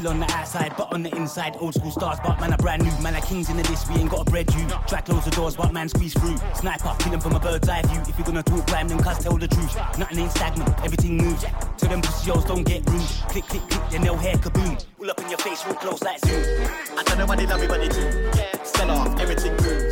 Still on the outside, but on the inside, old school stars, but man, I brand new. Man, I kings in the list, we ain't got a bread you. Try close the doors, but man, squeeze through. Sniper, 'em from a bird's eye view. If you're gonna talk crime, then cuz tell the truth. Nothing ain't stagnant, everything moves. So them pussy hoes don't get rude. Click, click, click, then they'll hair kaboom. All up in your face, real close like zoom. I don't know why they love me, but they do. Sell off, everything moves.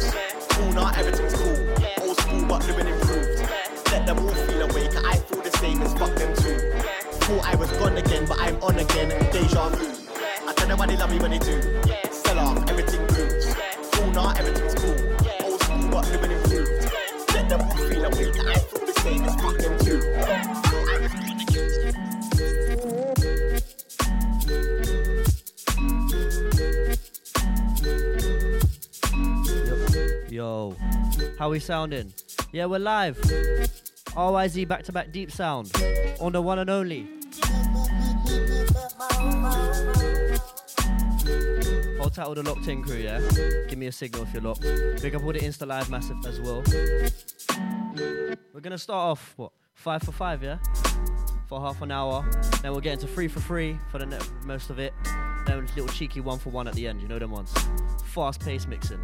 How we sounding? Yeah, we're live. RYZ back to back deep sound on the one and only. Hold tight with the locked in crew, yeah? Give me a signal if you're locked. Big up all the Insta Live massive as well. We're gonna start off, what, five for five, yeah? For half an hour. Then we'll get into three for three for the ne- most of it. Then a little cheeky one for one at the end, you know them ones. Fast paced mixing.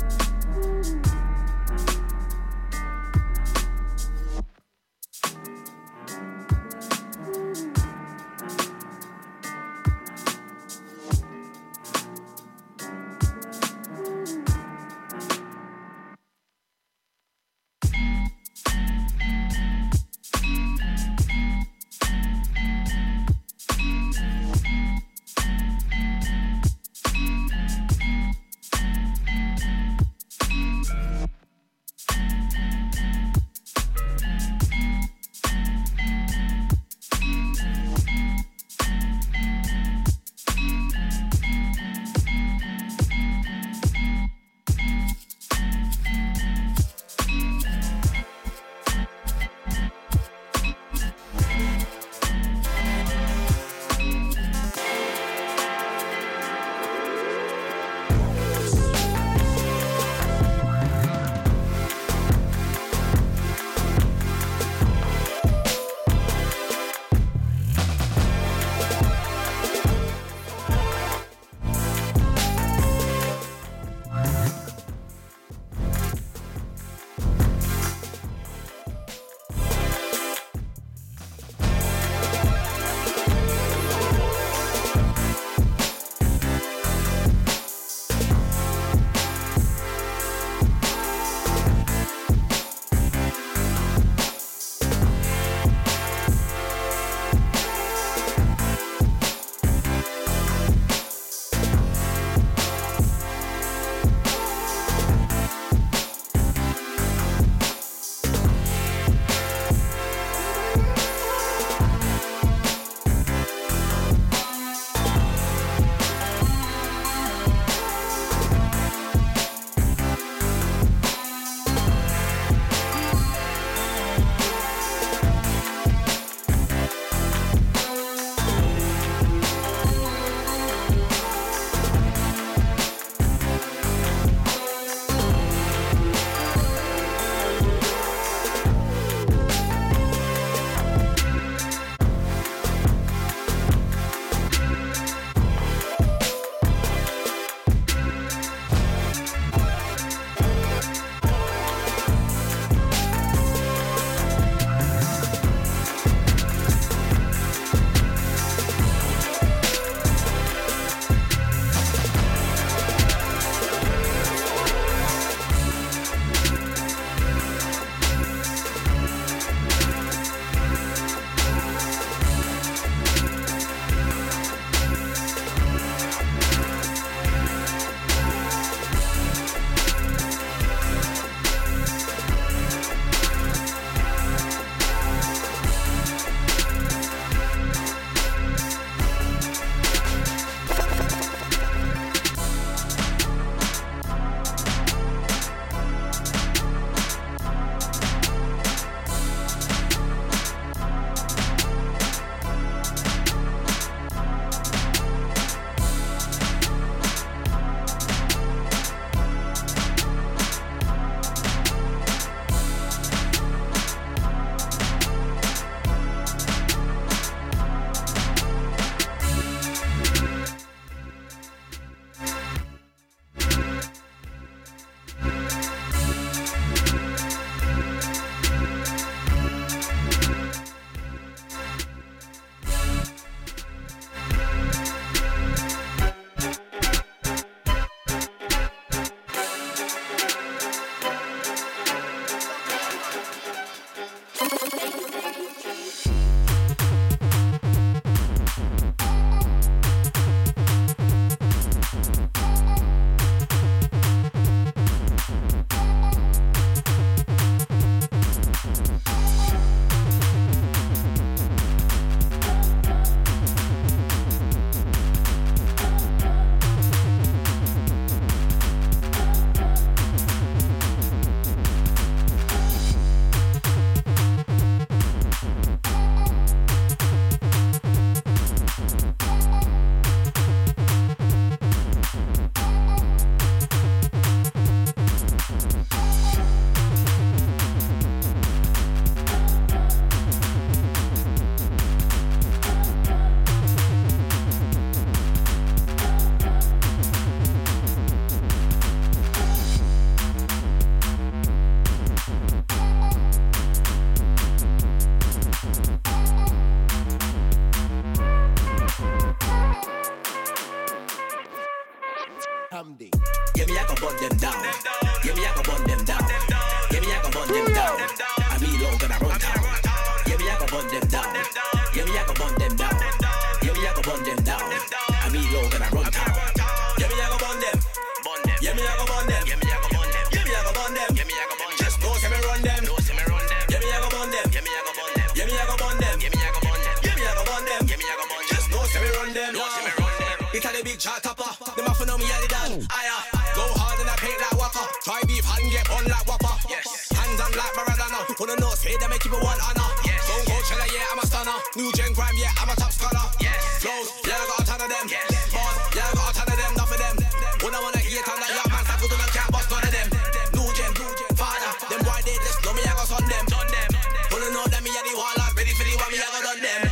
big chat topper. Them off know me at the dad. Aya. Go hard and I paint like Walker. Try beef hand get on like Walker. Yes. Hands on like Maradona. Put a nose here, they make you a one honor. Yes. Don't go chiller, yeah, I'm a stunner. New gen grime, yeah, I'm a top scholar. Yes. Flows, yeah, I got a ton of them. Yes. Bars, yeah, I got a ton of them. Enough of them. When I wanna eat on that young man, I go to the camp, boss, none of them. New gen, father. Them why they just know me, I got on them. On them. Wanna know that me, yeah, the wall, ready for the one, me, I got on them.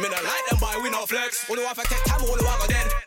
Me not like them, boy, we no flex. Only one for take time, only one got dead.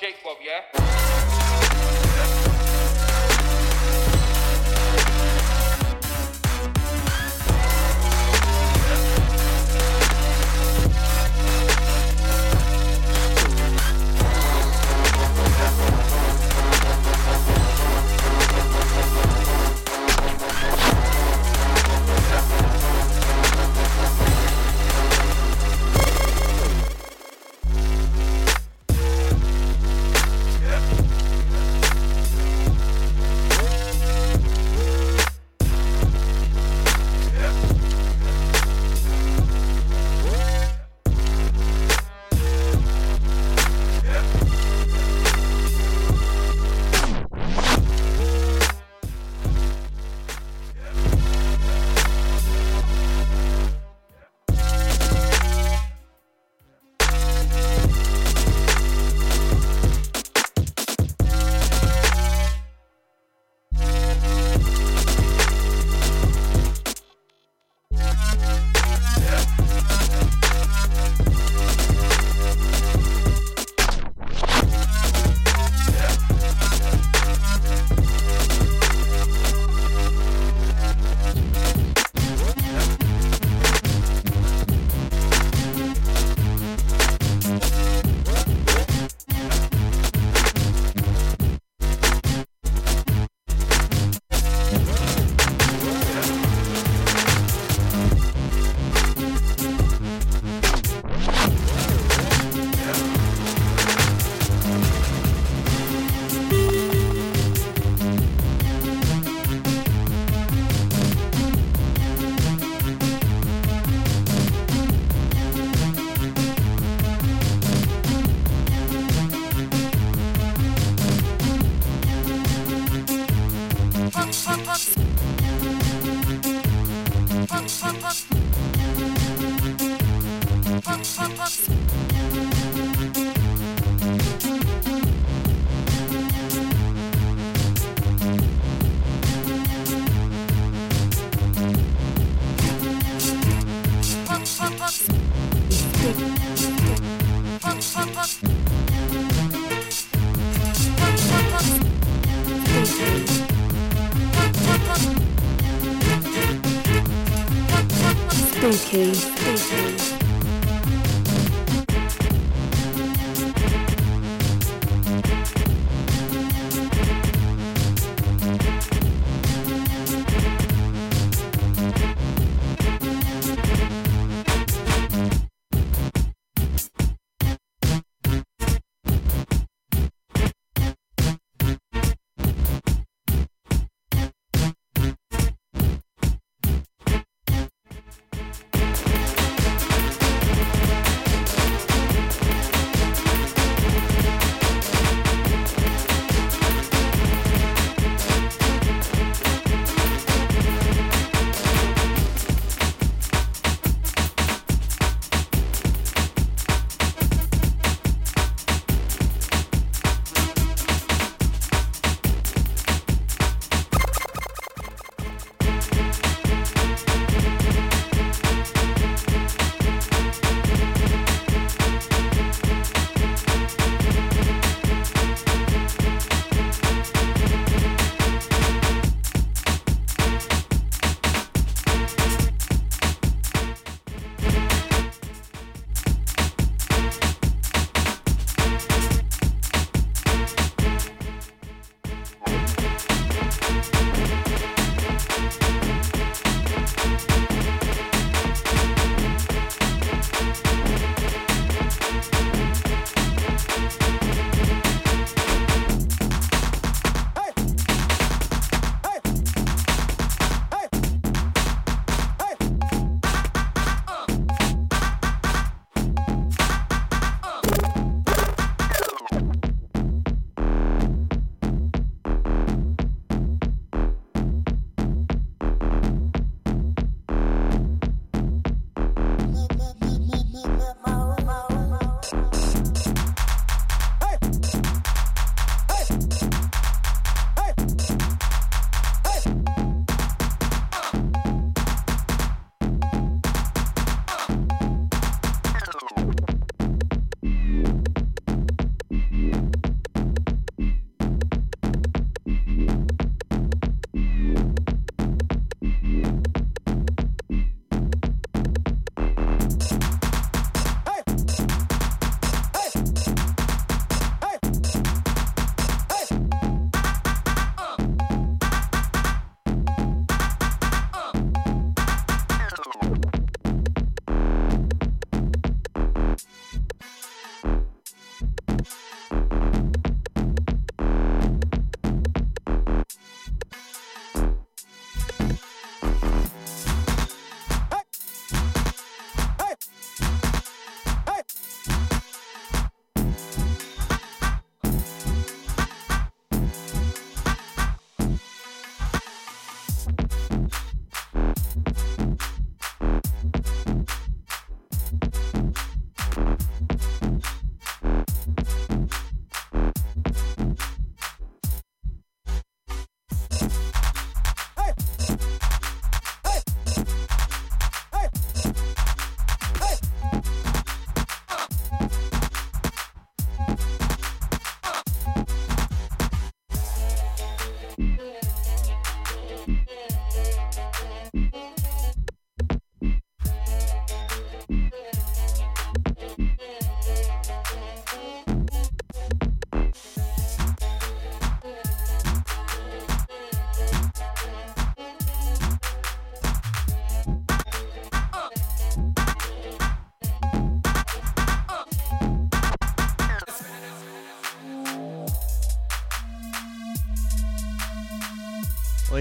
Jake Bob, yeah?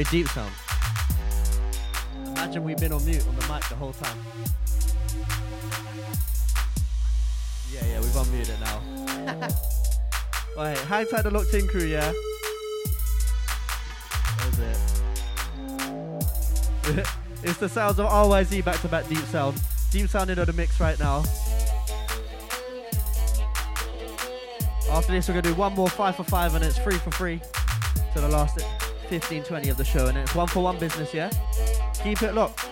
Deep sound. Imagine we've been on mute on the mic the whole time. Yeah, yeah, we've unmuted it now. Alright, hang tight the locked in crew, yeah? That it. it's the sounds of RYZ back to back deep sound. Deep sound into the mix right now. After this, we're gonna do one more five for five, and it's free for free to the last 15, 20 of the show, and it's one for one business, yeah? Keep it locked.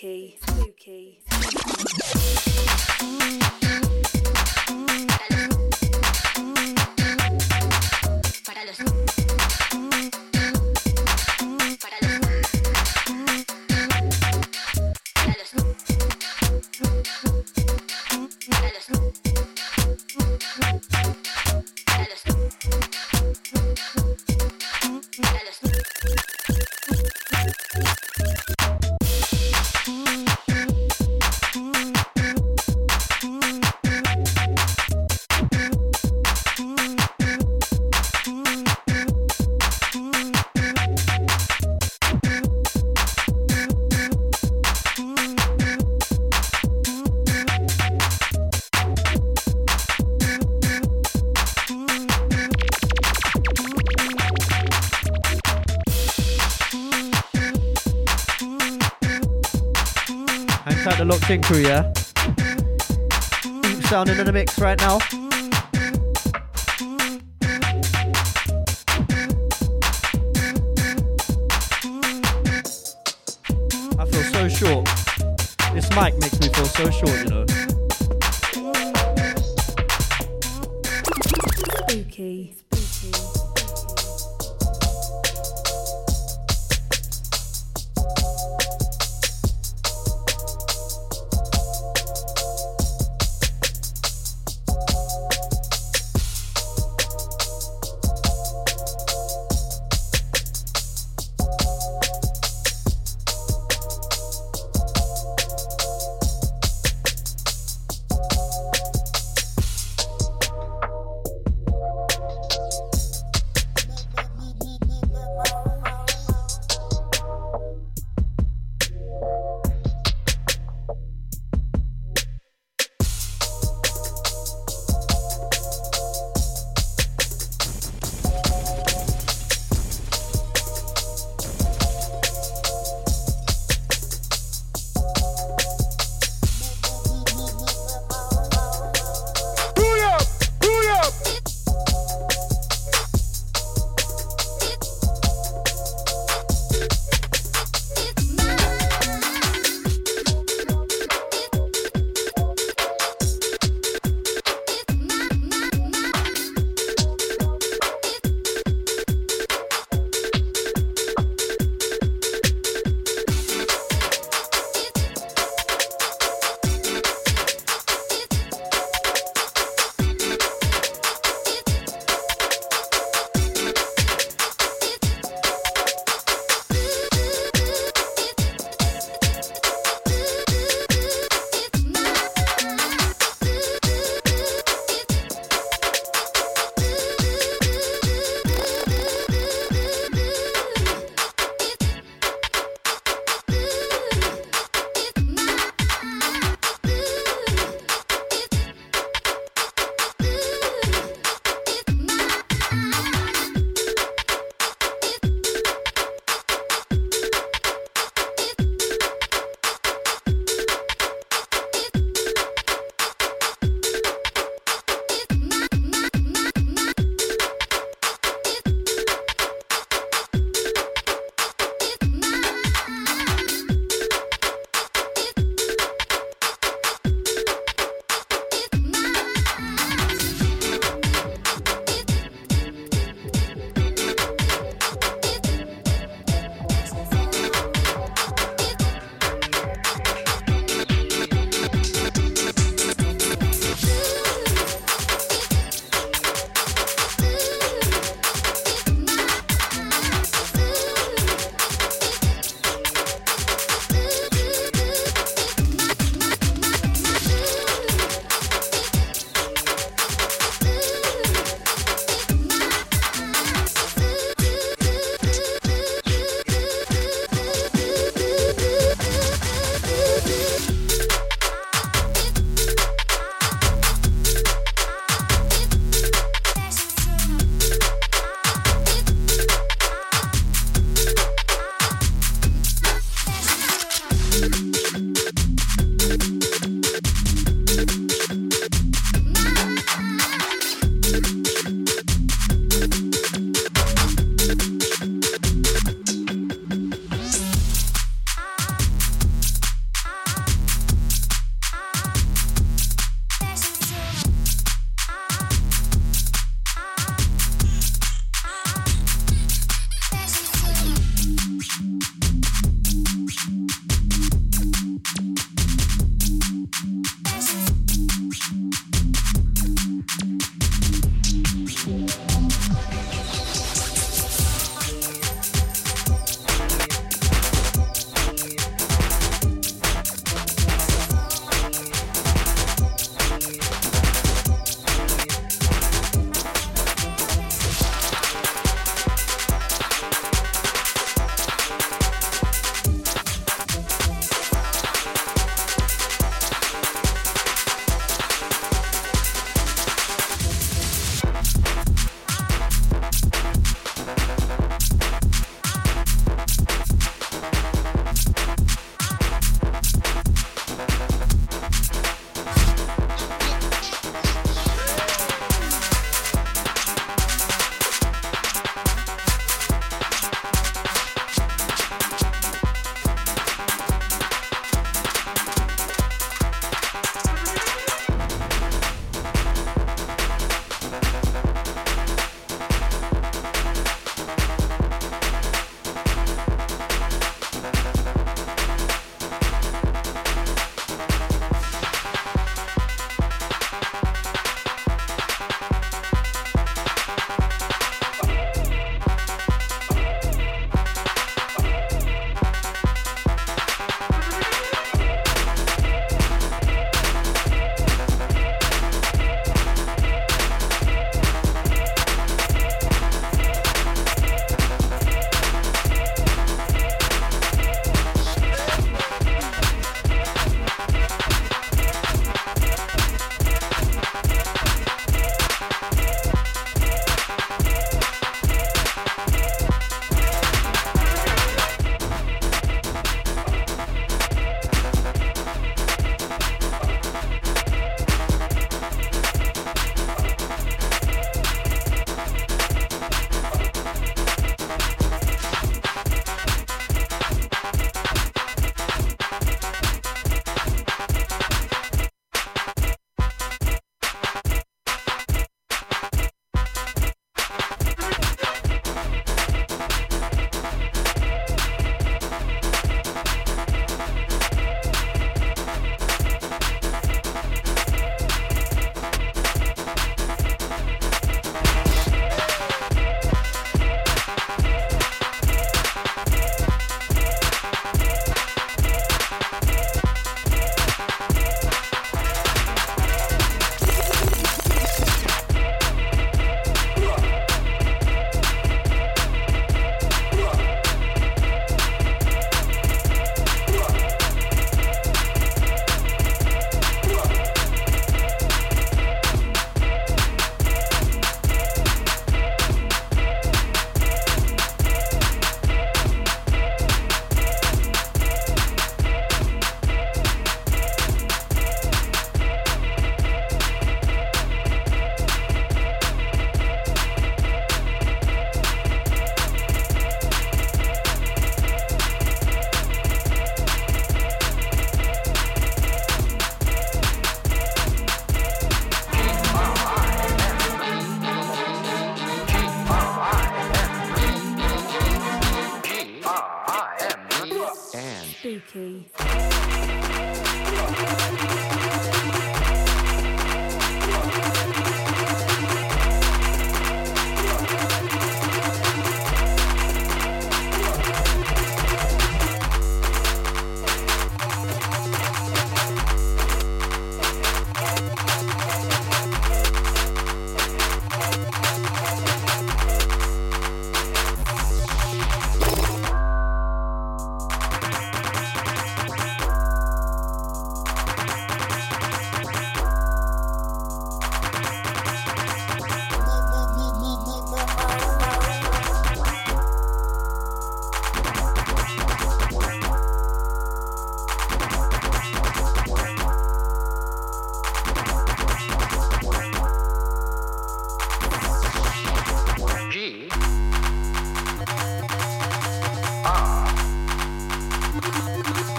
Spooky, spooky, in the mix right now. I feel so short. This mic makes me feel so short.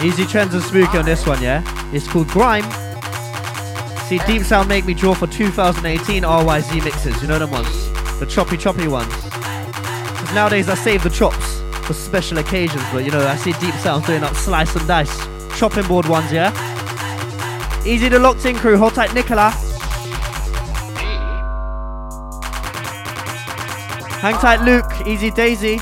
Easy trends and spooky on this one, yeah? It's called Grime. See, Deep Sound make me draw for 2018 RYZ mixes. You know them ones? The choppy choppy ones. Because nowadays I save the chops for special occasions, but you know, I see Deep Sound doing up slice and dice. Chopping board ones, yeah? Easy the locked in crew, hold tight Nicola. Hang tight Luke, easy Daisy.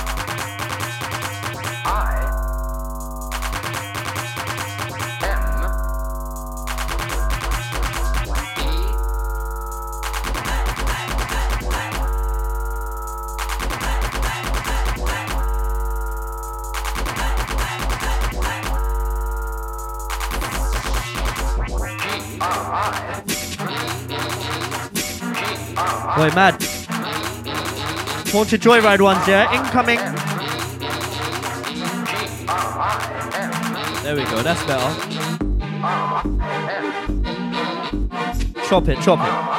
Haunted Joyride ones, yeah? Incoming. There we go, that's better. Chop it, chop it.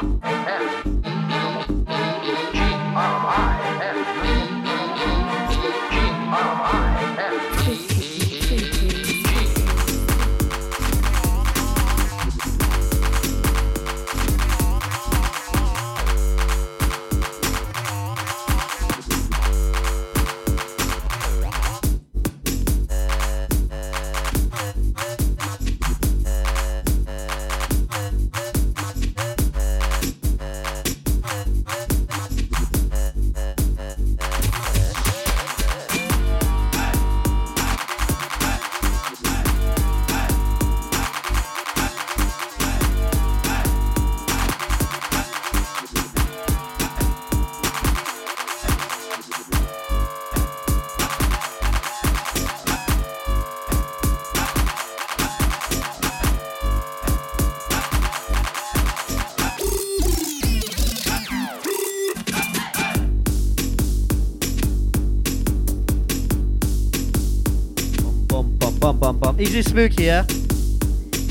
Spooky, yeah?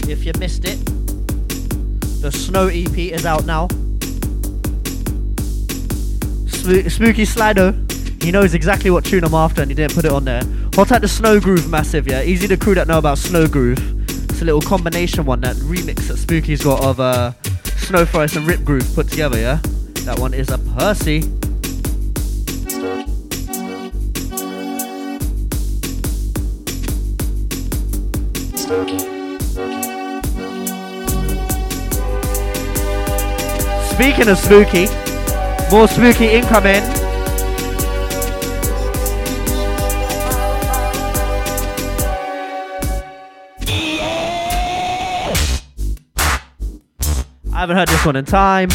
If you missed it, the Snow EP is out now. Spoo- spooky Slido, he knows exactly what tune I'm after and he didn't put it on there. Hot at the Snow Groove Massive, yeah? Easy the crew that know about Snow Groove. It's a little combination one, that remix that Spooky's got of uh, Snow Forest and Rip Groove put together, yeah? That one is a Percy. Speaking of spooky, more spooky incoming. I haven't heard this one in time.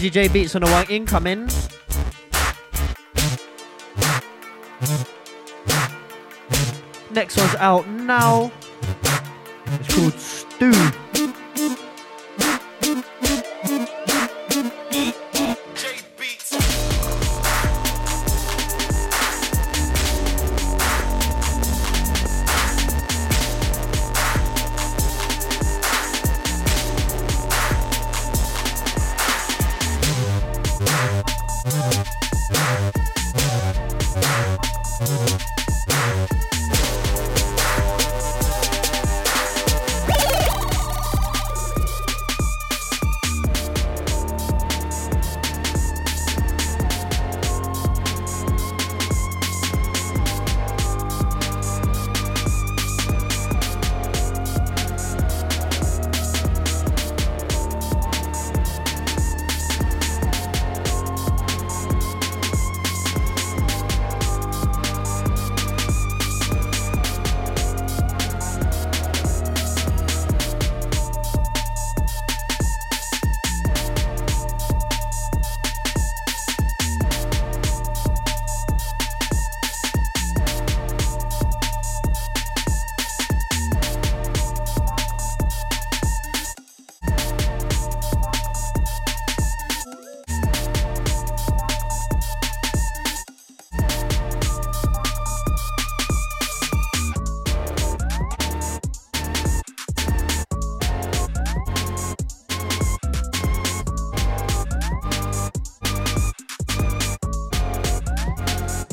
Easy J beats on the one incoming. Next one's out now.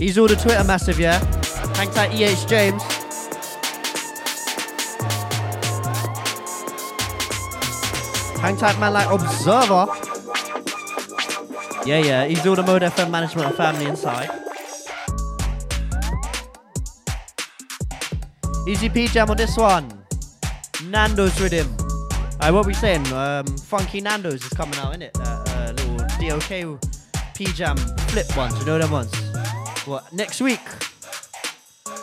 He's all the Twitter massive, yeah? Hang tight, EH James. Hang tight, man, like Observer. Yeah, yeah, he's all the Mode FM management and family inside. Easy P Jam on this one. Nando's rhythm. Alright, what we saying? Um, Funky Nando's is coming out, innit? That uh, little DOK P Jam flip ones, you know them ones? What, next week?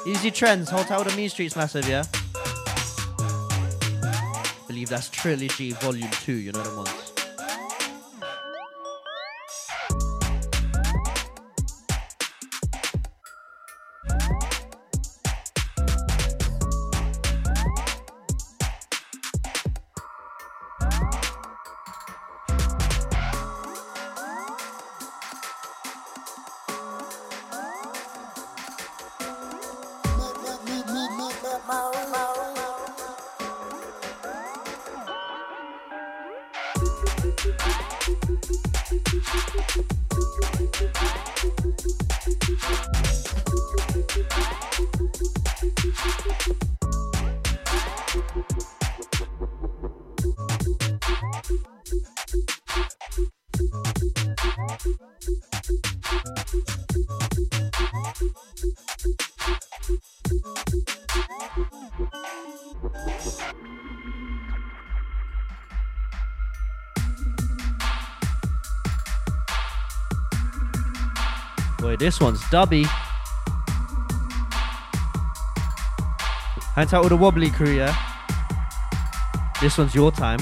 Easy Trends, Hotel the Mean Streets massive, yeah? Believe that's Trilogy Volume 2, you know them ones? This one's dubby. Hands out with the wobbly crew, yeah? This one's your time.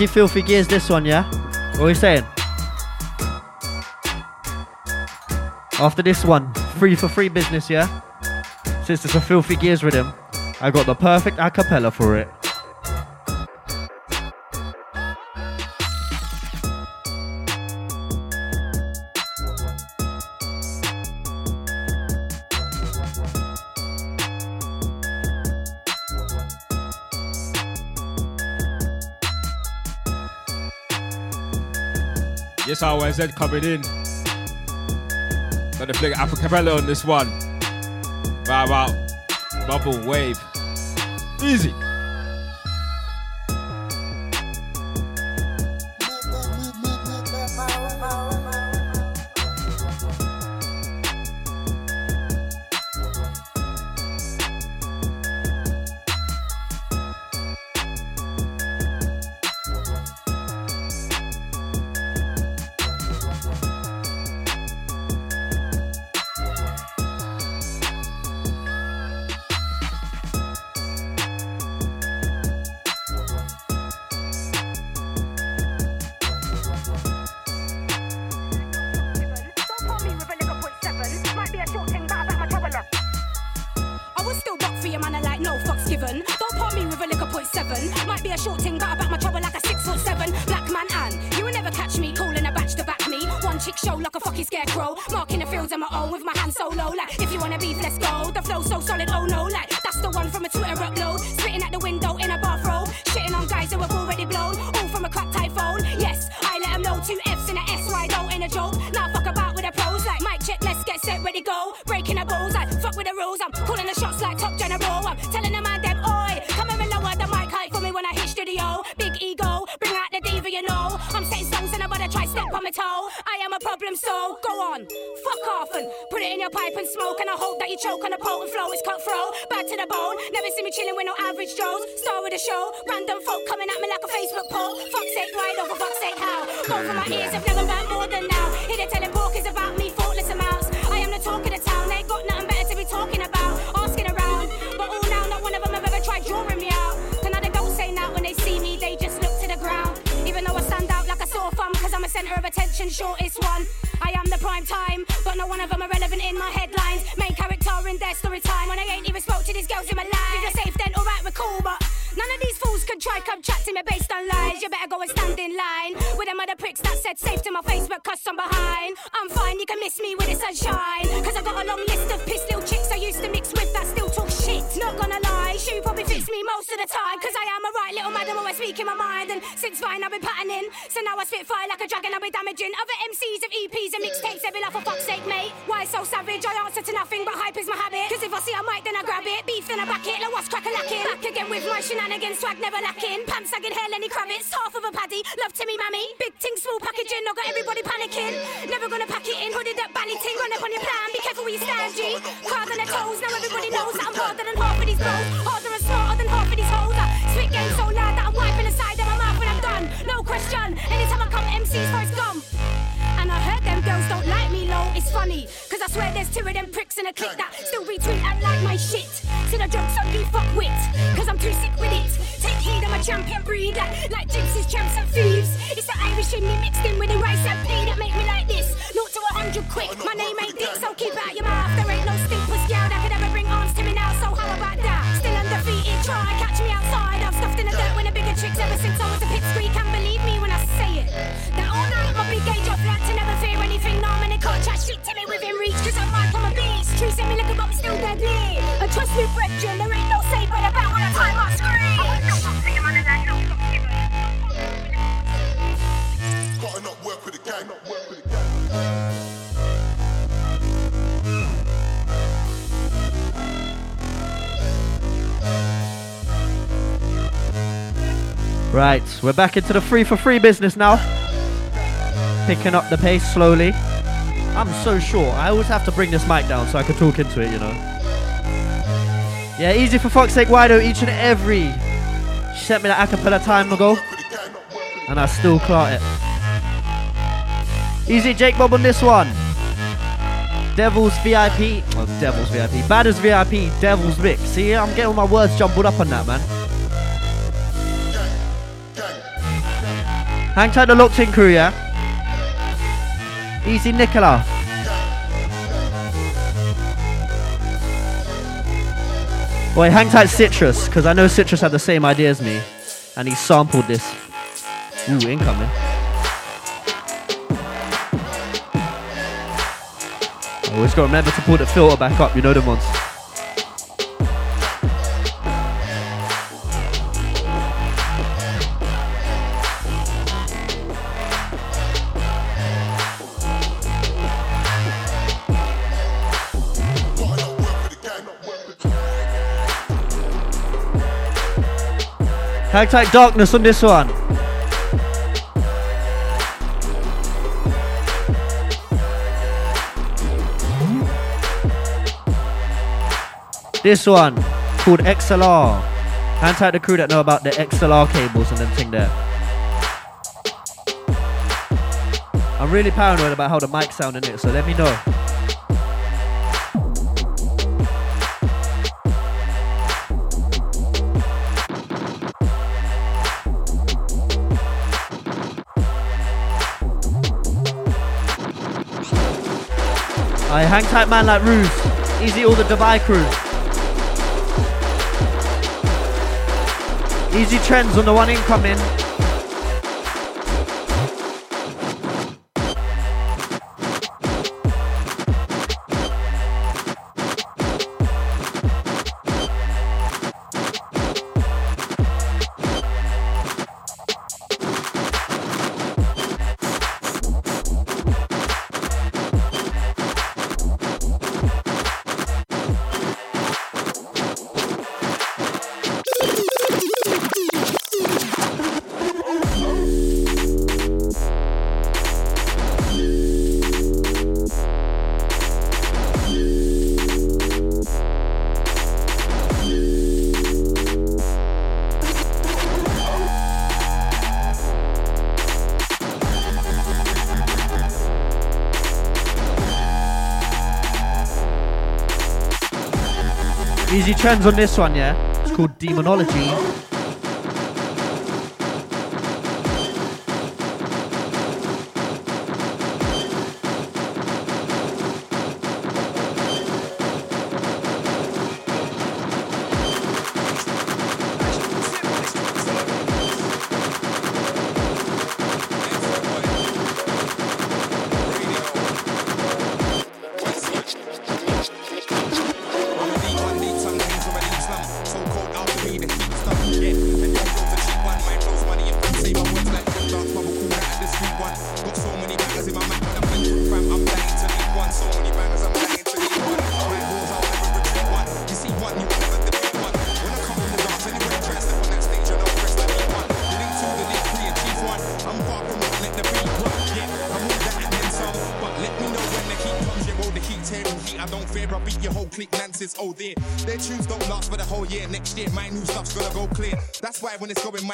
Easy filthy gears this one, yeah? What are you saying? After this one, free for free business, yeah? Since it's a filthy gears rhythm, I got the perfect a cappella for it. Yes, RYZ coming in. Gonna flick Acapella on this one. Wow, wow. Bubble wave. Easy. Go on. Fuck off and put it in your pipe and smoke. And I hope that you choke on a potent flow. It's cutthroat, bad to the bone. Never see me chilling with no average Joes. Star of the show, random folk coming at me like a Facebook poll. Fuck's sake, why don't for fuck's sake, how? Both of my ears have never been more than now. Here they're telling porkies about me, thoughtless amounts. I am the talk of the town. They got nothing better to be talking about. Asking around, but all now, not one of them have ever tried drawing me out. And now they don't say now when they see me, they just look to the ground. Even though I stand out like a sore thumb, cause I'm a centre of attention, shortest one. I am the prime time, but no one of them are relevant in my headlines. Main character in their story time. When I ain't even spoke to these girls in my life. If you're safe, then alright, we're cool, but none of these fools can try come chat to me based on lies. You better go and stand in line with them other pricks that said safe to my face, but cuss I'm behind. I'm fine, you can miss me with the sunshine. Cause I got a long list of pissed little chicks I used to mix with that still talk shit. Not gonna lie, she probably fits me most of the time. Cause I am a right little madam, always speaking my mind. And since fine, I've been patterning. So now I spit fire like a dragon, I'll be damaging other MCs of EPs and mixtapes. They be like, for fuck's sake, mate. Why so savage? I answer to nothing but hype is my habit. Cause if I see a mic, then I grab it. Beef, then I back it. Like what's crack a lacking? Back again with my shenanigans, swag never lacking. Pants sagging hair, Lenny Kravitz, half of a paddy. Love Timmy Mammy. Big ting, small packaging, not got everybody panicking. Never gonna pack it in, hooded up, bally ting. Run up on your plan, be careful where you stand, G. On the toes, now everybody knows that I'm harder than half of these blows. Harder and smarter than half of these hoes. I spit game so loud No question, anytime I come MC's first gum. And I heard them girls don't like me low, it's funny. Cause I swear there's two of them pricks in a clique that still retweet and like my shit. So the jokes on you fuck with, cause I'm too sick with it. Take heed, I'm a champion breed, like, like gypsies, champs, and thieves. It's the Irish in me mixed in with the rice and pea that make me like this. Naught to a hundred quick, my name ain't Dick, so keep out your mouth. There ain't no stink puss girl that could ever bring arms to me now, so how about that? Still undefeated, try catch me outside. Dirt when the bigger chicks ever since I was a pipsqueak. Can't believe me when I say it. That all night my big gauge off like to never fear anything. Nah, man, they can't chat shit to me within reach. Cause I'm right from a beast. True, send me looking, but I'm still deadly. And trust me, brethren, there ain't no say but about when I time I scream. Gotta not work with the gang. Not work with the gang. Right, we're back into the free for free business now. Picking up the pace slowly. I'm so sure. I always have to bring this mic down so I can talk into it, you know. Yeah, easy for fuck's sake, Wido, each and every. She sent me that acapella time ago, and I still caught it. Easy Jake Bob on this one. Devil's VIP. Oh, Devil's VIP. Badders VIP. Devil's Mix. See, I'm getting all my words jumbled up on that, man. Hang tight the locked in crew, yeah? Easy Nicola. Boy, hang tight Citrus, because I know Citrus had the same idea as me. And he sampled this. Ooh, incoming. Oh, Always gotta remember to pull the filter back up, you know the ones. Tight darkness on this one. This one called XLR. Tight the crew that know about the XLR cables and them thing there. I'm really paranoid about how the mic sound in it, so let me know. I hang tight man like Ruse. Easy all the Dubai crew. Easy trends on the one incoming. Trends on this one, yeah? It's called Demonology.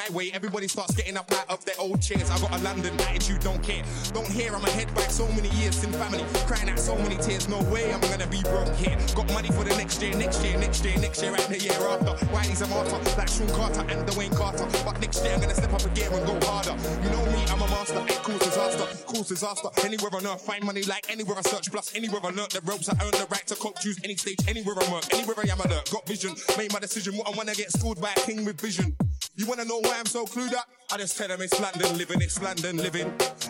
When it's going my way, everybody starts getting up out of their old chairs. I got a London attitude, don't care. Don't hear I'm ahead by so many years in family, crying out so many tears. No way I'm gonna be broke here. Got money for the next year, next year, next year, next year, and the year after. Wiley's a martyr, like Shawn Carter and Dwayne Carter. But next year I'm gonna step up a gear and go harder. You know me, I'm a master, it cause disaster, cause disaster. Anywhere on earth, find money like anywhere I search. Plus anywhere I learnt the ropes, I earn the right to cope, choose any stage, anywhere I work, anywhere I am alert. Got vision, made my decision. What I wanna get schooled by a king with vision. You wanna know why I'm so clued up? I just tell them it's London living, it's London living.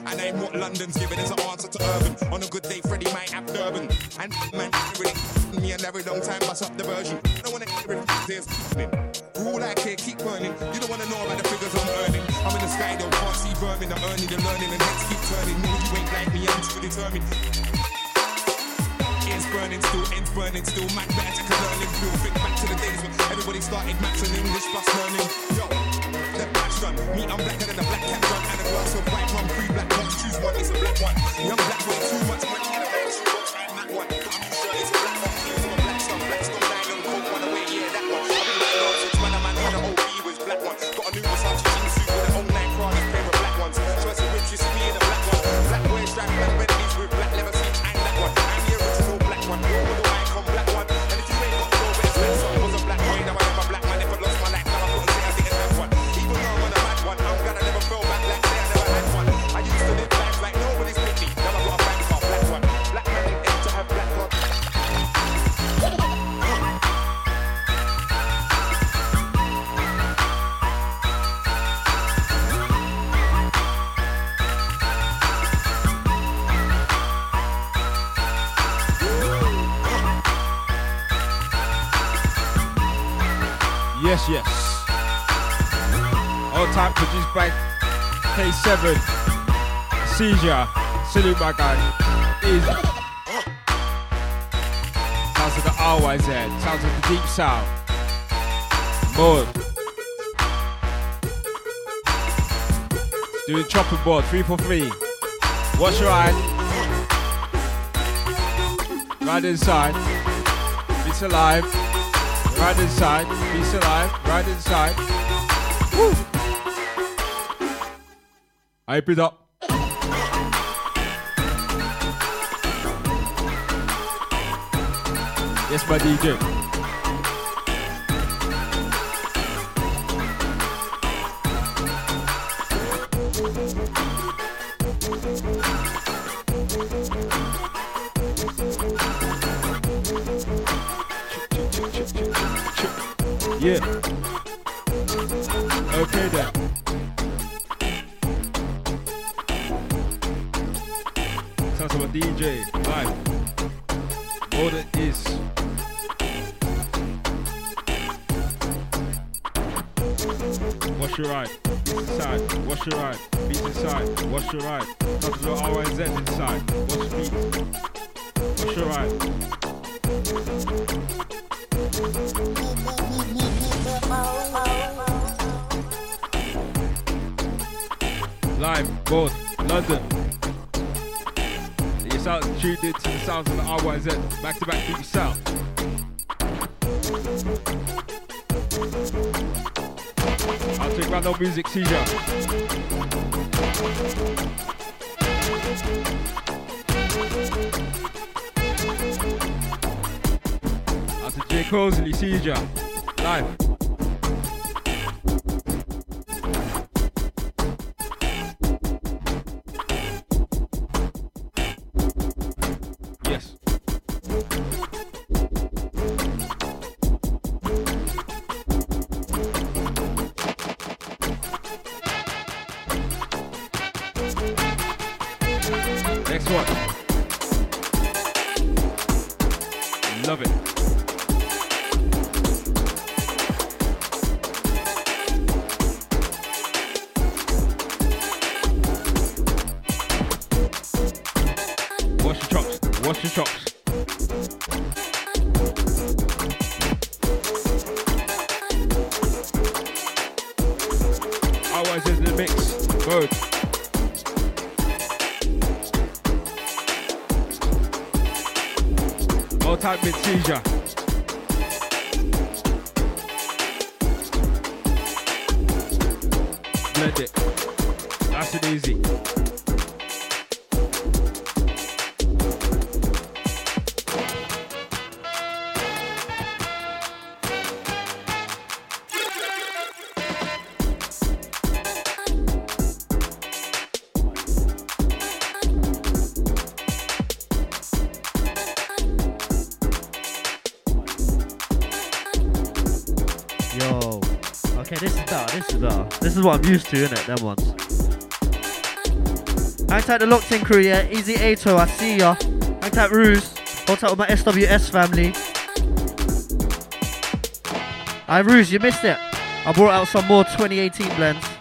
And ain't what London's giving is an answer to urban. On a good day, Freddie might have Durban. And man, really me and every long time bust up the version. I don't wanna hear it, there's Rule like here, keep burning. You don't wanna know about the figures I'm earning. I'm in the sky, though, can't see vermin. I'm earning the learning, and heads keep turning. No, you ain't like me, I'm too determined. Burning still, ends burning still. Mac better to learning blue. Think back to the days when everybody started maths and English plus learning. Yo, the batch done. Me, I'm blacker than a black cat done. And a glass of white rum, three black ones. Choose one, it's a black one. Young black way, too much money in a box. K7. Seizure. Salute my guy. Easy. Sounds like the RYZ. Sounds like the deep sound. More. Doing chopping board, three for three. Watch your eye. Right inside. Beats alive. Right inside. Beats alive. Right inside. Woo. Hype it up. Yes, my DJ. Wash your right. Nothing to R and Z inside. Wash beats. Wash your right. Live, both, London. You sound tuned into the sounds of the RYZ. Back to back beat sound. I'll take random music seizure. Out to J. Cosley seizure. Live. This is better. This is better. This is what I'm used to, innit? Them ones. Hang tight, the locked in crew, yeah. Easy Ato, I see ya. Hang tight, Ruse. Hold tight with my SWS family. Hi, Ruse, you missed it. I brought out some more 2018 blends.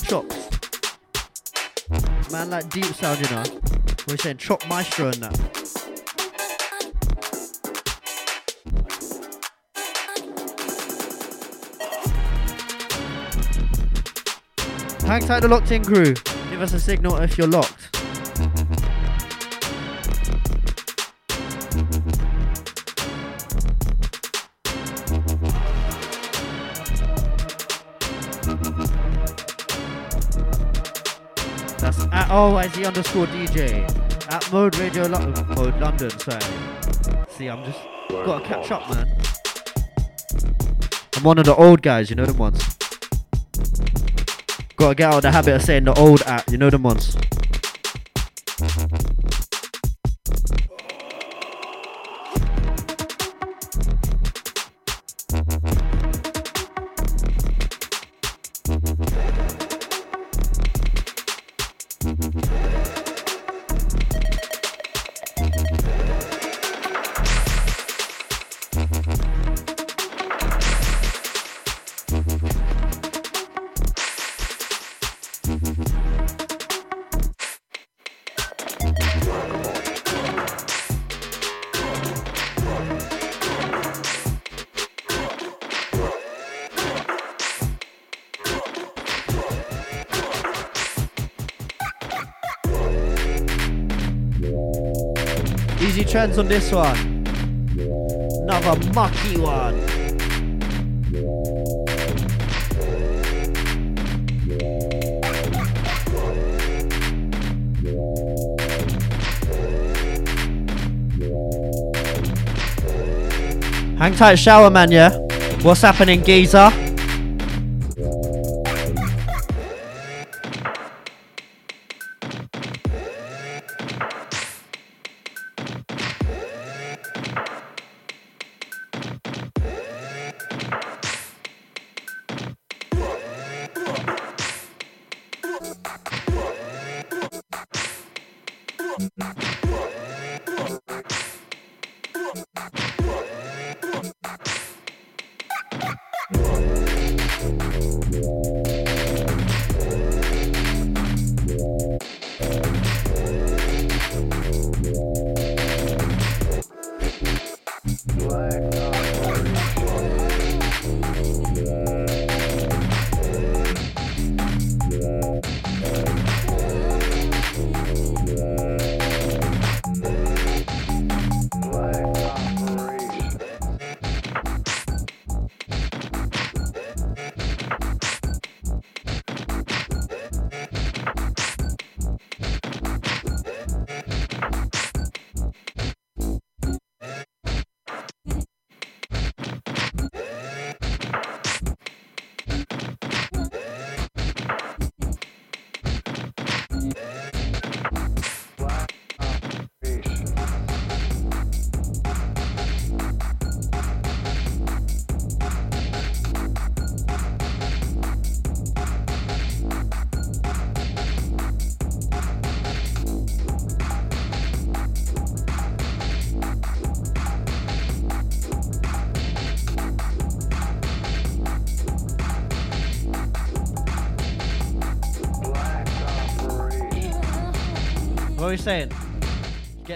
Chops. Man, like deep sound, you know. We're saying chop maestro and that. Hang tight, the locked in crew. Give us a signal if you're locked. That's at OIZ underscore DJ. At Mode Radio Lo- Mode London, sorry. See, I'm just gotta catch up, man. I'm one of the old guys, you know them ones. Gotta get out of the habit of saying the old at, you know them ones. Easy trends on this one. Another mucky one. Hang tight, shower man, yeah? What's happening, geezer?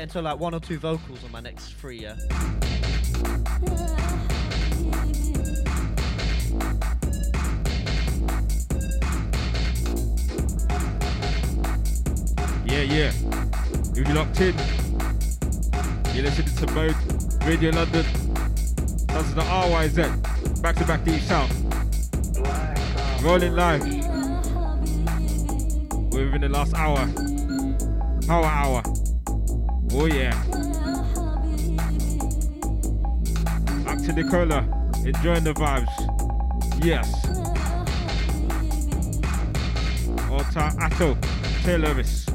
Into like one or two vocals on my next three, yeah? Yeah, yeah. You're locked in, you're listening to Mode Radio London. That's the RYZ. Back to back deep south. Rolling live. We're within the last hour. Power hour. Oh yeah. Back to the Nicola. Enjoying the vibes. Yes. Alta Atto. Tayloris.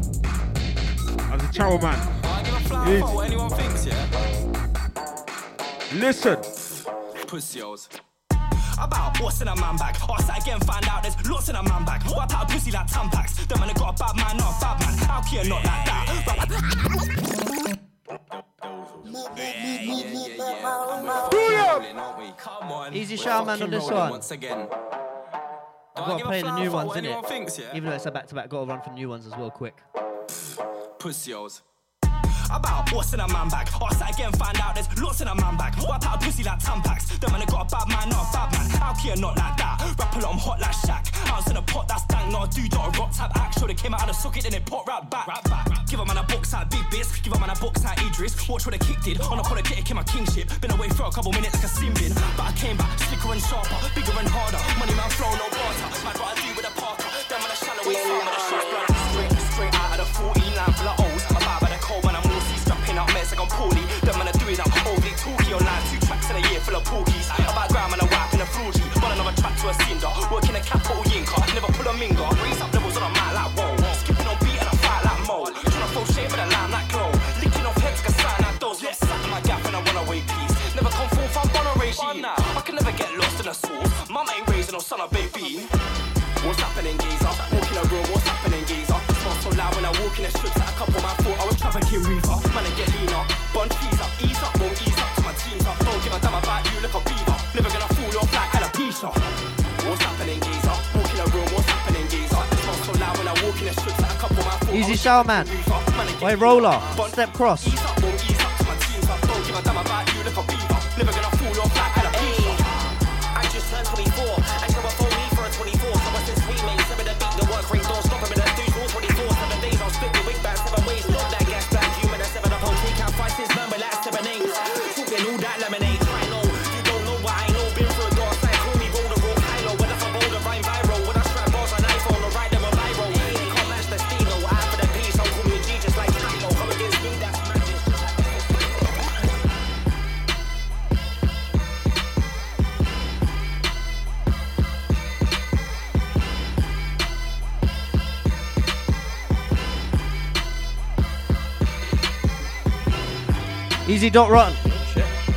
As a chow man. What anyone thinks, yeah? Listen. Pussy. About what's in a man bag? Ask that again, find out there's lots in a man bag. Wipe out a pussy like Tampax. The man that got a bad man, not a bad man. Can you not like that? Come on. Easy shower man on this one. Once again. I I'll gotta play the new ones, innit? thinks, yeah? Even though it's a back to back, gotta run for new ones as well, quick. Pussios. About what's in a man bag. Ask that again, find out there's lots in a man bag. Wipe out a pussy like Tampax. The man that got a bad man, not a bad man. Can you not like that? Rap a lot, I'm hot like Shaq. Ounce in a pot, that's dank, not a dude, not a rock type act. Sure, they came out of the socket, then they pop right back. Right back. Give a man a box out, big bits. Give a man a box out, Idris. Watch what the kick did. On a politic, came my kingship. Been away for a couple minutes like a sin bin. But I came back, slicker and sharper, bigger and harder. Money man flow, no barter. Man, what I do with a parker. Them man a shallow waist, some of the shots talky online. Two tracks in a year full of porkies. About gram and a whack and a fruity. Run another track to a cinder. Working a capital yinker. Never pull a minger. Raise up levels on a mat like whoa. Skipping on beat and I fight like mo. Tryna throw shade with a line like glow. Licking off heads like a sign like those. In my gap and I run away piece. Never come forth, I'm on a regime. I can never get lost in a source. Mum ain't raising no son of baby. What's happening, geezer? Walk in a room, what's happening, geezer? Smell so loud when I walk in the strips that a couple man thought I was trafficking reefer. Shower, man. Wait, roller. Step cross. Easy dot rotten.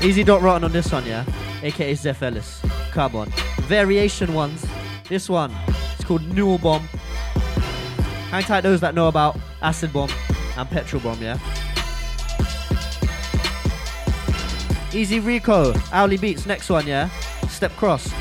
Easy dot rotten on this one, yeah. AKA Zeph Ellis. Carbon. Variation ones. This one. It's called Newell Bomb. Hang tight those that know about Acid Bomb and Petrol Bomb, yeah. Easy Rico. Owly Beats. Next one, yeah. Step cross.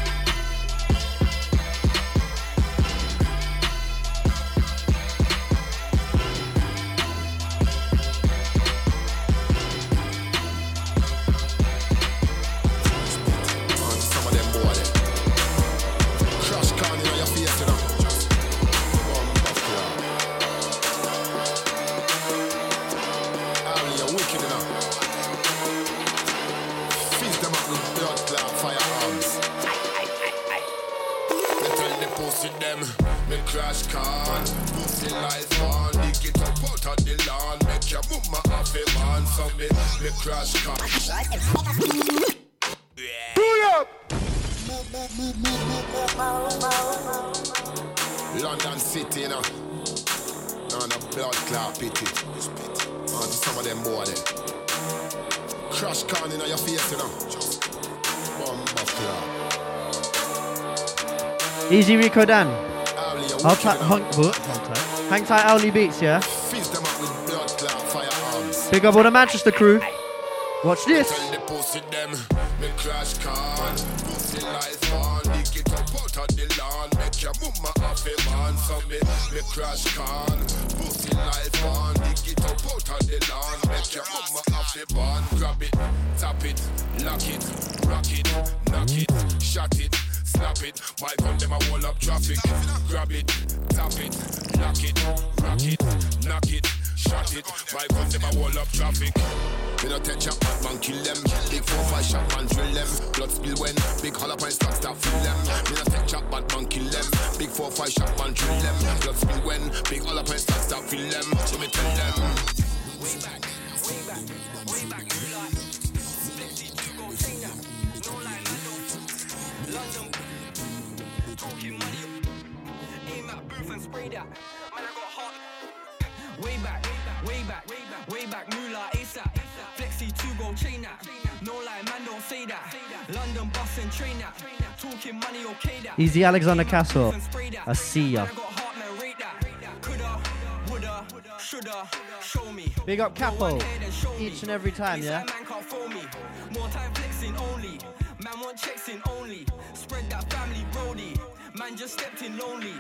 Rico Dan. I'll wicked, try. you know. Hung. Hang. Hang tight, Owly Beats, yeah. Fizz them up with blood clot firearms. Big up all the Manchester crew. Watch this. Tell the pussy them, me crash can. Pussy life on, dig it up out of the lawn. Make your mama have a man, so me, me crash can. Pussy life on, dig it up out of the lawn. Make your mama have a man. Grab it, tap it, lock it, rock it, knock it, shot it. Snap it, my gun them a wall up traffic. Grab it, tap it, knock it, rock it, knock it, shot it. My gun them a wall up traffic. Me no take bad man kill them. Big four five shot man drill them. Blood spill when big hollow point start start fill them. Me no take bad man kill them. Big four five shot man drill them. That. Easy Alexander Castle. I see ya. Big up Capo. Each and every time, yeah. Man want checks in only. Spread that family brody. Man just stepped in lonely.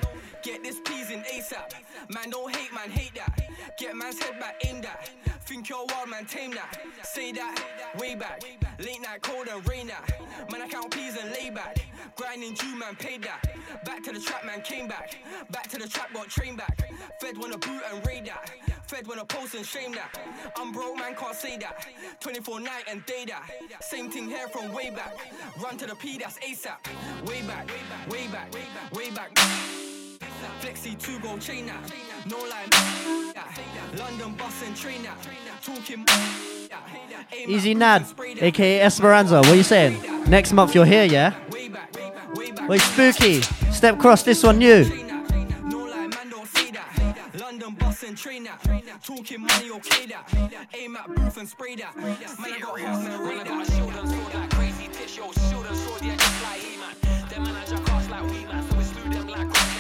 Get this peas in ASAP. Man don't hate, man hate that. Get man's head back, aim that. Think you're wild, man, tame that. Say that, way back. Late night cold and rain that. Man, I count peas and lay back. Grinding Jew, man, paid that. Back to the trap, man, came back. Back to the trap, got train back. Fed wanna boot and raid that. Fed wanna post and shame that. I'm broke, man, can't say that. 24 night and day that. Same thing here from way back. Run to the P, that's ASAP. Way back, way back, way back. Flexi 2 gold chain that. No lie. London bus and train that. Talking. Easy Nad, and spray that. aka Esperanza. What are you saying? Next month you're here, yeah? Wait, spooky. Step cross this one new. No lie, man, don't say that. London bus and train that. Talking money, okay that. Aim at booth and spray that. Man, I got house and rate that. Children saw that crazy dish, yo. Children saw the like he man. Them manager cast like we man, so we slew them like Cross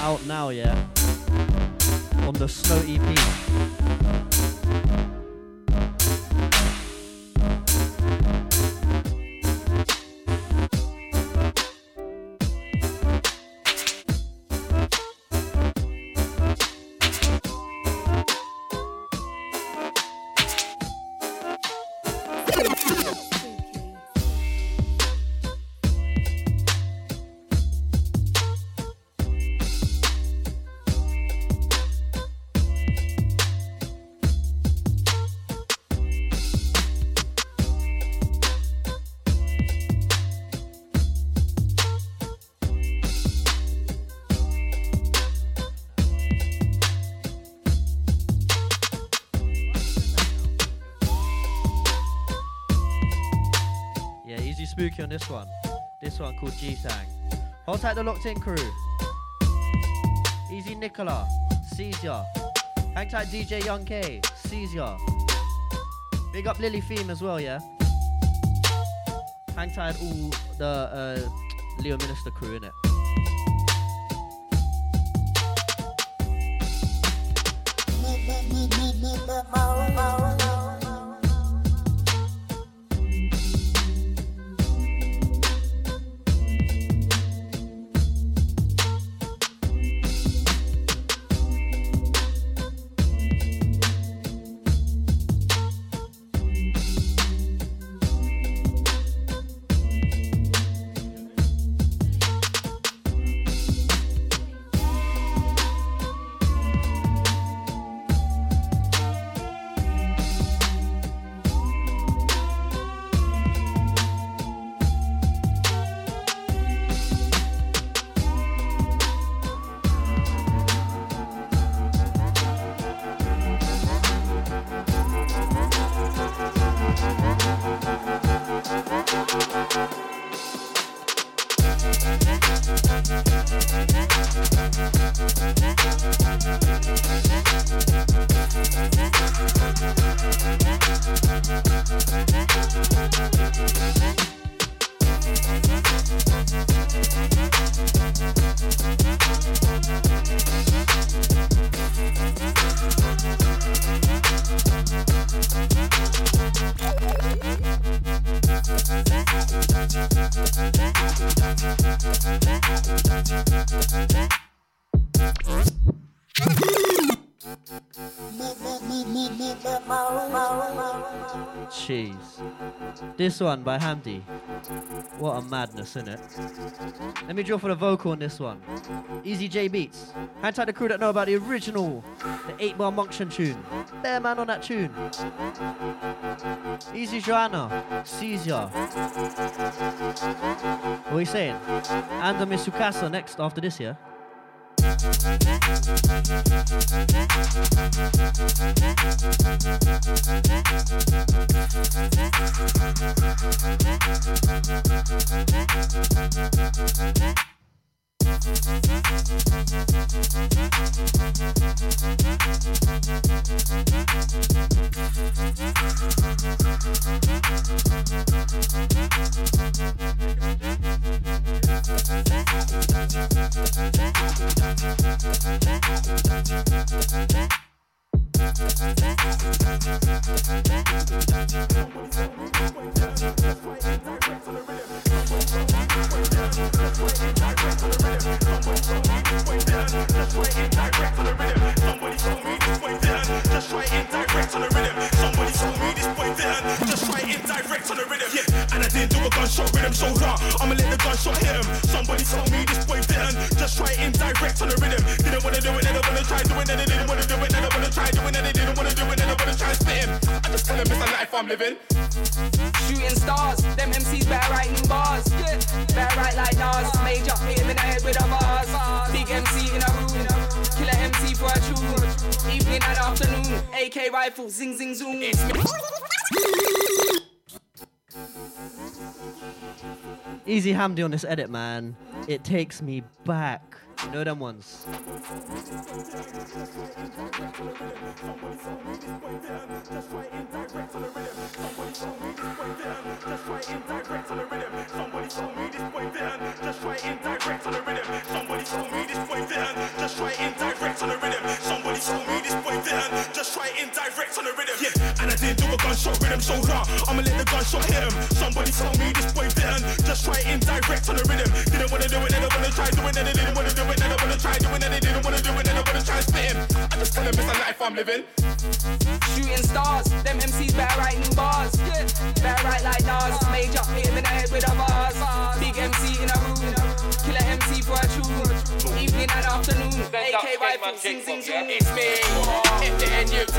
Out now, yeah? This one. This one called G Sang. Hold tight the locked in crew. Easy Nicola, Caesar. Hang tight DJ Young K, Caesar. Big up Lily Theme as well, yeah? Hang tight all the uh, Leo Minister crew, in cheese. This one by Hamdi. What a madness, innit? Let me draw for the vocal on this one. Easy J Beats. Hang tight the crew that know about the original, the 8 bar Monction tune. Bear man on that tune. Easy Joanna. Caesar. What are you saying? And the Misukasa next after this, yeah? Just indirect on the rhythm. Indirect on the rhythm. Yeah, and I didn't do a gunshot rhythm so raw. I'ma let the gunshot hit him. Somebody told me this boy didn't. Just right indirect on the rhythm. Didn't wanna do it, then I wanna try doing it. They didn't wanna do it, then I wanna try doing it. They didn't wanna do it, then I wanna try spit him. I just tell him it's a life I'm living. Shooting stars, them MCs better write new bars. Better write like Nas, major, hit him in the head with a bars. Big MC in a room, killer MC for a tune. Evening and afternoon, AK rifle, zing zing zoom. It's me. Easy Hamdi on this edit, man. It takes me back. You know them ones. The rhythm. Yeah, and I didn't do a gunshot rhythm so raw. I'ma let the gunshot hit him. Somebody told me this boy didn't. Just right indirect on the rhythm. Didn't wanna do it, then I wanna try doing it. They didn't wanna do it, then I wanna try doing it. They didn't wanna do it, then I wanna try spit him. I just tell him it's a life I'm living. Shooting stars, them MCs better write new bars. Yeah. Better write like Nas, major, hit him in the head with a bars. Big MC in a room, Evening and afternoon, AK rifle, zing zing zoom. It's me, F the NUT.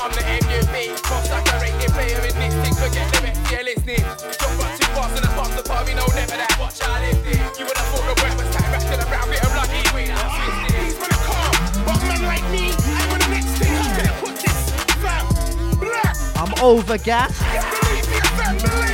I'm the MUP. Most underrated player in this thing. Forget the rest, you're listening. Jump back too fast and I pass the party, no never that. Watch how I. You would have thought the wet was tight back to the brown bit of lucky green. I'm twisted. He's gonna come, but man like me, I'm the next thing. I'm gonna put this fam. Black. I'm over gas. Believe me, fam, believe.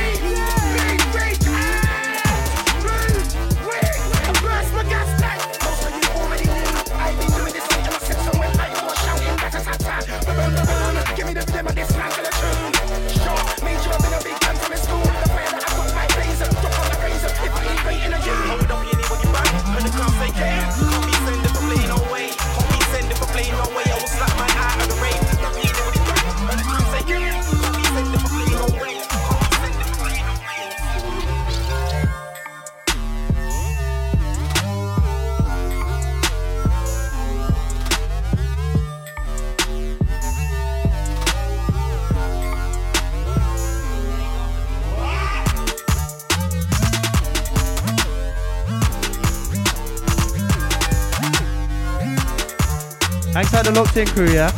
Hang tight the locked in crew, yeah?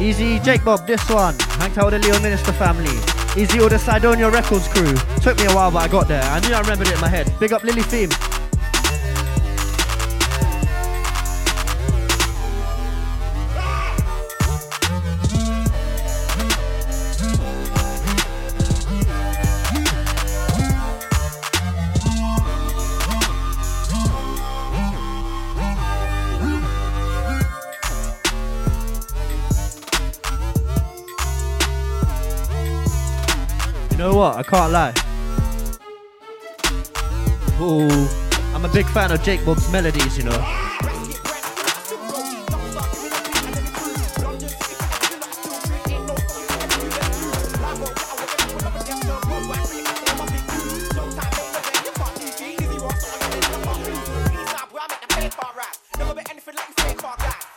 Easy Jake Bob, this one. Hang tight with the Leo Minister family. Easy all the Sidonia Records crew. Took me a while, but I got there. I knew I remembered it in my head. Big up Lily Theme. I can't lie. Ooh, I'm a big fan of Jake Bob's melodies, you know.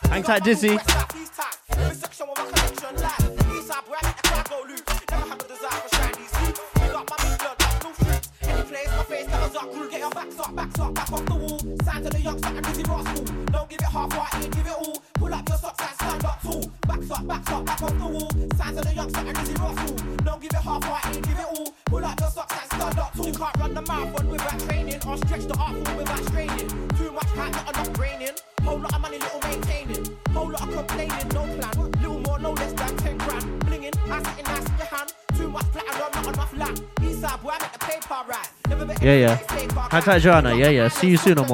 Hang tight, Dizzy. Backs up, backs up, back off the wall. Sound to the youngster and rascal. Don't give it half right, give it all. Pull up your socks and stand up tall. You can't run the marathon without training or stretch the form without straining. Too much hype, not enough braining. Whole lot of money, little maintaining. Whole lot of complaining, no plan. Little more, no less than 10 grand. Blinging, I sitting nice in your hand. Too much platinum, not enough land. Eastside boy, I make the paper right. Yeah, yeah. Tight, Joanna. Yeah, yeah. See you soon or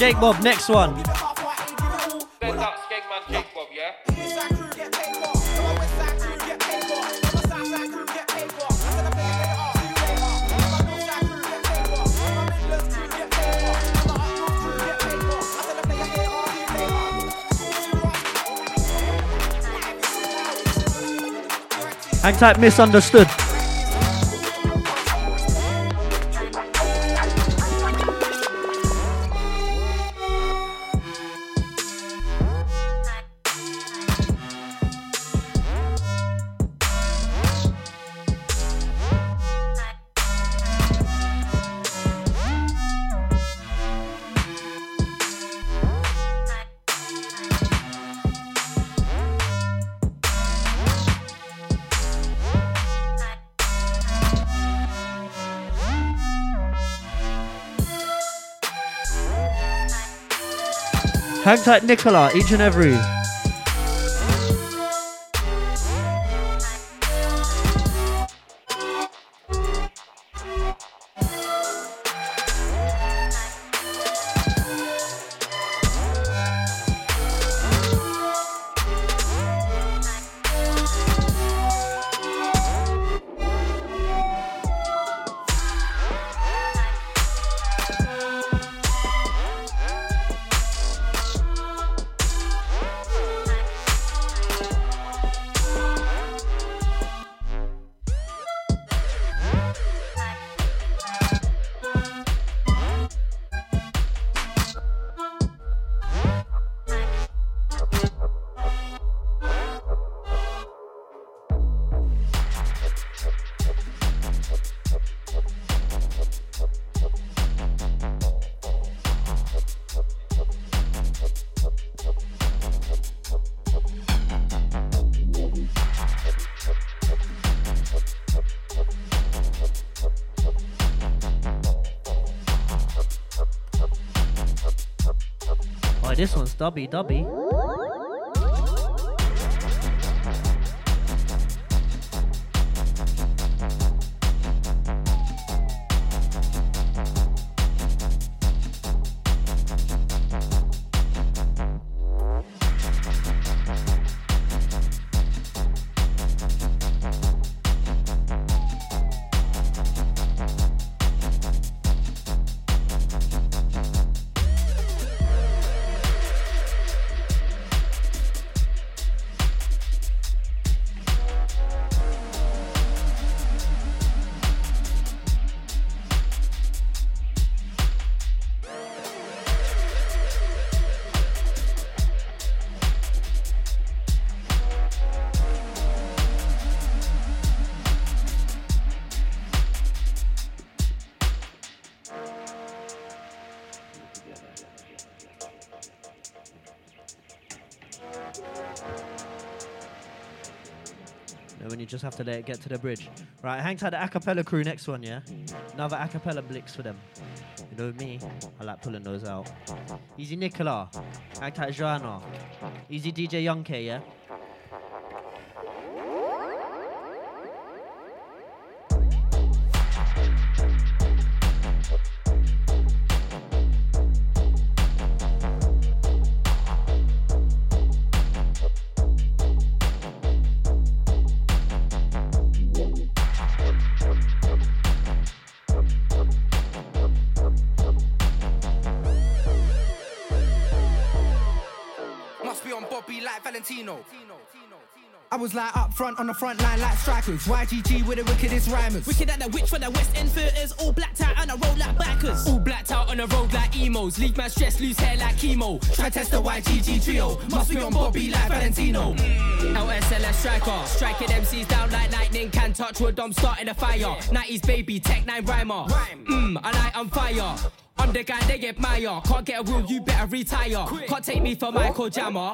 later, see next one. Hang tight, misunderstood. Tight, Nicola, each and every. Oh, this you just have to let it get to the bridge. Right, hang tight the acapella crew next one, yeah? Another acapella blitz for them. You know me, I like pulling those out. Easy Nicola, hang tight. Easy DJ Young K, yeah? On the front line like strikers. YGG with the wickedest rhymers. Wicked at the witch for the West End theaters, all blacked out and I roll like backers. All blacked out on the road like emos. Leave my stress, lose hair like chemo. Try test the YGG trio. Must be on Bobby like Valentino. Mm. LSLS striker. Striking MCs down like lightning. Can touch wood, I'm starting a fire. 90s baby, Tech 9 rhymer. Mmm, I light on fire. The guy they admire. Can't get a rule, you better retire. Can't take me for Michael Jammer.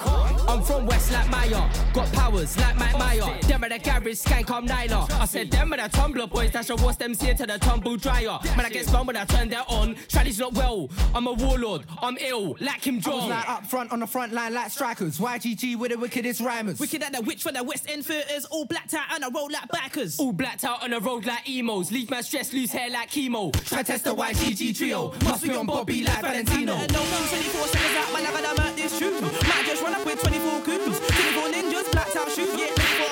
I'm from West like Maya. Got powers like Mike Meyer. Them are the garage skank, I'm Nyla. I said them are the Tumblr boys that should wash them see to the tumble dryer. Man, I get spun when I turn that on. Charlie's not well. I'm a warlord. I'm ill, like him John. like up front on the front line like strikers. YGG with the wickedest rhymers. Wicked at the witch for the West End theaters, all blacked out on I roll like backers. All blacked out on the road like emos. Leave my stress, lose hair like chemo. Try test the YGG trio. Must be Bobby like Valentino. Alone, 24 seconds out, my love, I'm at this shoot. Might just run up with 24 goons, 24 ninjas, blacked out shoes, yeah, 24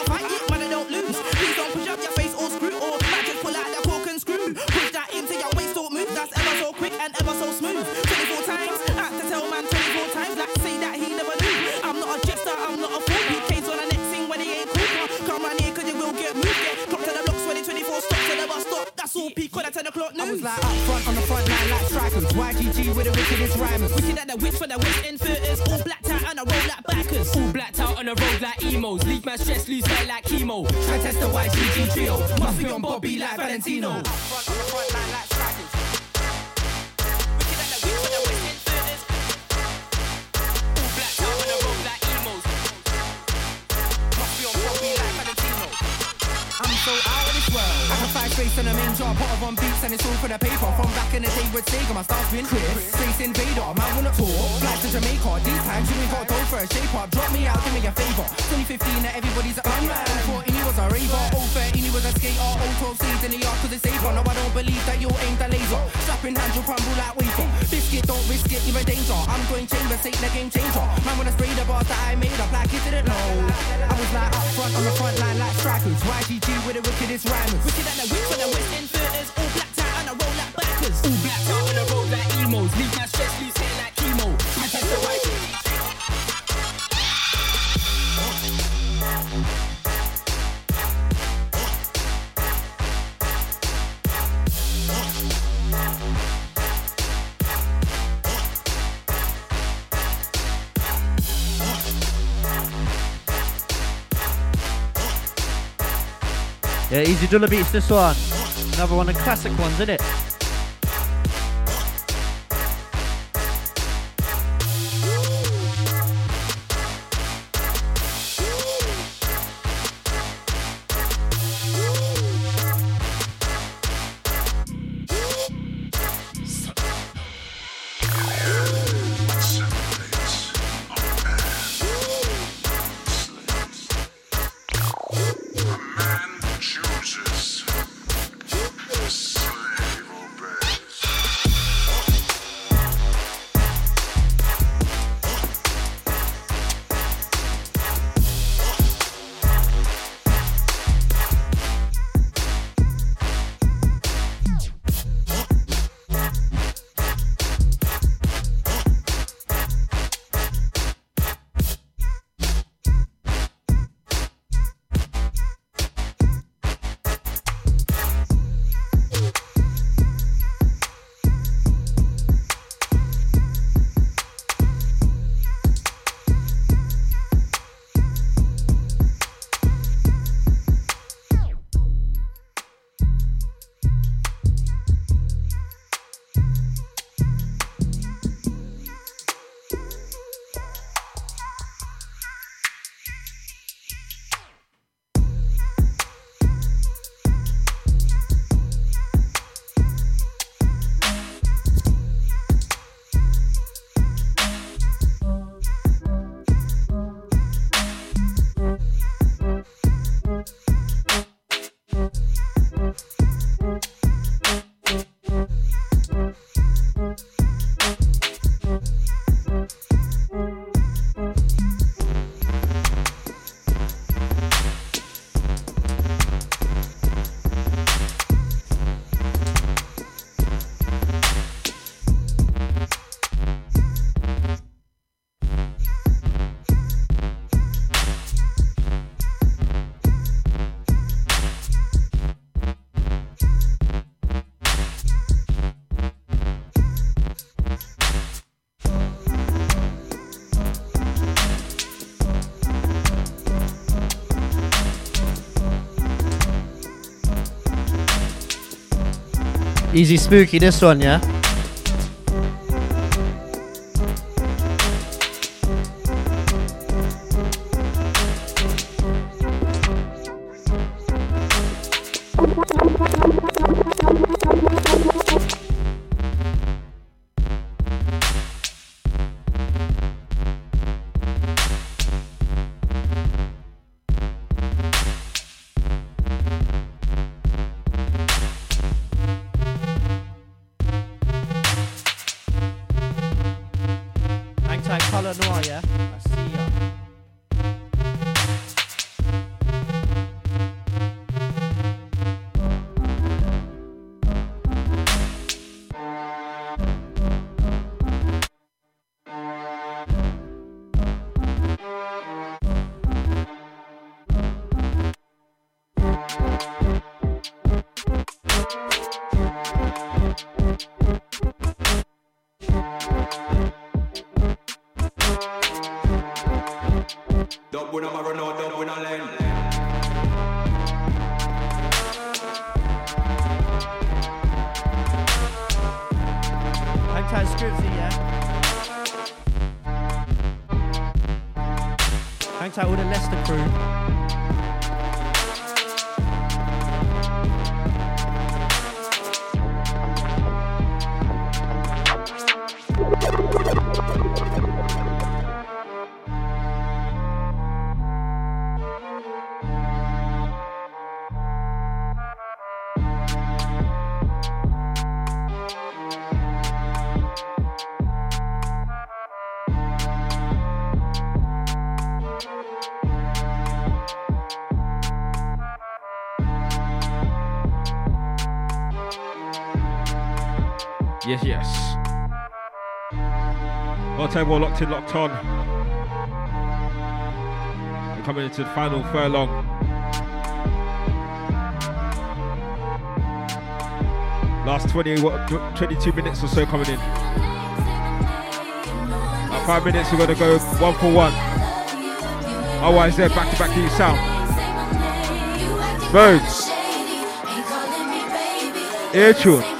at 10 o'clock news. I was like up front on the front line like strikers. YGG with the wickedest rhymers. Wicked at the witch for the End theaters, all blacked out and I roll like backers. All blacked out on the road like emos. Leave my stress, lose hair like chemo. Try test the YGG trio. Must be on Bobby like Valentino. I'm so out of this world. I can find space in a main jar, pot of on beats and it's all for the paper. From back in the day with Sega, my star's been Chris. Space Invader, man wanna tour. Fly to Jamaica, these times you ain't got dough for a shape up. Drop me out, do me a favor. 2015, now everybody's a gunman. 14, he was a raver. 013, he was a skater. 012, stays in the yard cause it's safer. No, I don't believe that you'll aim the laser. Strapping hands, you'll crumble like wafer. Biscuit, don't risk it, you're in danger. I'm going chamber, take the game changer. Man wanna spray the bars that I made up like you didn't know. I was like up front on the front line like strikers. YGG with the wickedest rhymers. Wicked at the witch the West End theaters, all blacked out and I roll like backers. All blacked out on the Yeah, Easy Dula beats this one. Another one of classic ones, isn't it? Easy spooky, this one, yeah? Well, table locked in, locked on. We're coming into the final furlong. Last 20, what, 22 minutes or so coming in. About five minutes, we're going to go one for one. Otherwise, they're back to back to your sound. Birds. Ear tune.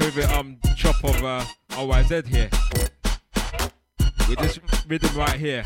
RYZ here. With this rhythm right here.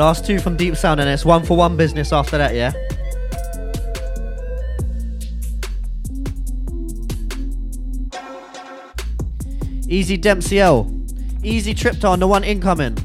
Last two from Deep Sound, and it's one for one business after that, yeah? Easy Dempsey L. Easy Tripta on the one incoming.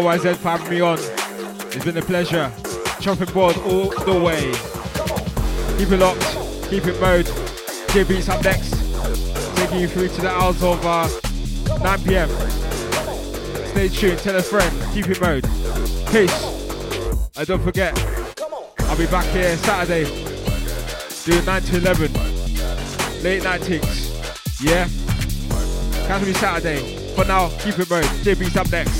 RYZ having me on. It's been a pleasure. Chopping board all the way. Keep it locked, keep it mode. J Beats up next. Taking you through to the hours of uh, 9 pm. Stay tuned, tell a friend, keep it mode. Peace. And don't forget, I'll be back here Saturday doing 9 to 11. Late night ticks. Yeah? Catch me Saturday. For now, keep it mode. JB's up next.